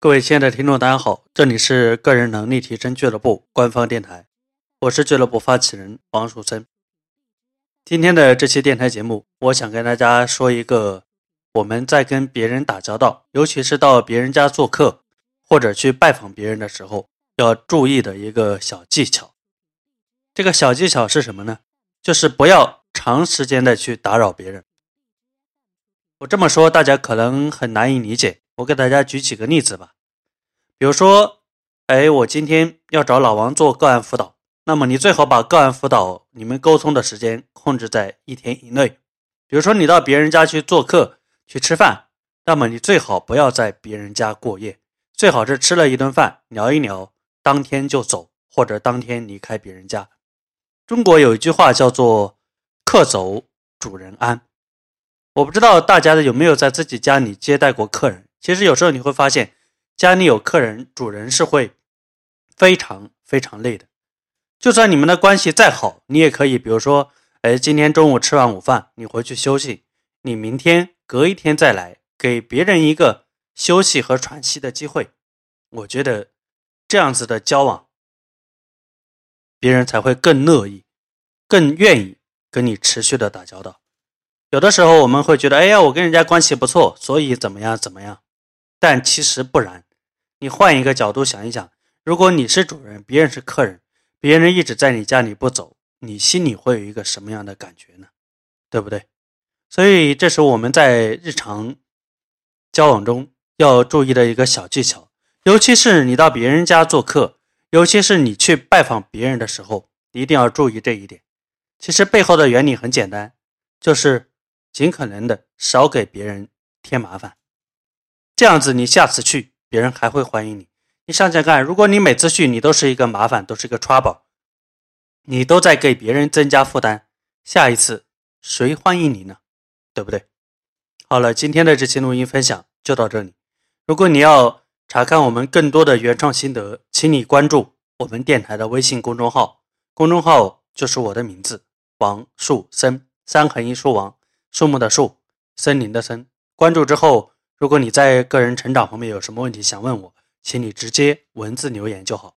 各位亲爱的听众，大家好，这里是个人能力提升俱乐部官方电台，我是俱乐部发起人王树森。今天的这期电台节目，我想跟大家说一个我们在跟别人打交道，尤其是到别人家做客或者去拜访别人的时候，要注意的一个小技巧。这个小技巧是什么呢？就是不要长时间的去打扰别人。我这么说，大家可能很难以理解。我给大家举几个例子吧，比如说，哎，我今天要找老王做个案辅导，那么你最好把个案辅导你们沟通的时间控制在一天以内。比如说，你到别人家去做客去吃饭，那么你最好不要在别人家过夜，最好是吃了一顿饭聊一聊，当天就走或者当天离开别人家。中国有一句话叫做“客走主人安”，我不知道大家有没有在自己家里接待过客人。其实有时候你会发现，家里有客人，主人是会非常非常累的。就算你们的关系再好，你也可以，比如说，哎，今天中午吃完午饭，你回去休息，你明天隔一天再来，给别人一个休息和喘息的机会。我觉得这样子的交往，别人才会更乐意、更愿意跟你持续的打交道。有的时候我们会觉得，哎呀，我跟人家关系不错，所以怎么样怎么样。但其实不然，你换一个角度想一想，如果你是主人，别人是客人，别人一直在你家里不走，你心里会有一个什么样的感觉呢？对不对？所以这是我们在日常交往中要注意的一个小技巧，尤其是你到别人家做客，尤其是你去拜访别人的时候，一定要注意这一点。其实背后的原理很简单，就是尽可能的少给别人添麻烦。这样子，你下次去，别人还会欢迎你。你想想看，如果你每次去，你都是一个麻烦，都是一个 trouble，你都在给别人增加负担，下一次谁欢迎你呢？对不对？好了，今天的这期录音分享就到这里。如果你要查看我们更多的原创心得，请你关注我们电台的微信公众号，公众号就是我的名字王树森，三横一竖王，树木的树，森林的森。关注之后。如果你在个人成长方面有什么问题想问我，请你直接文字留言就好。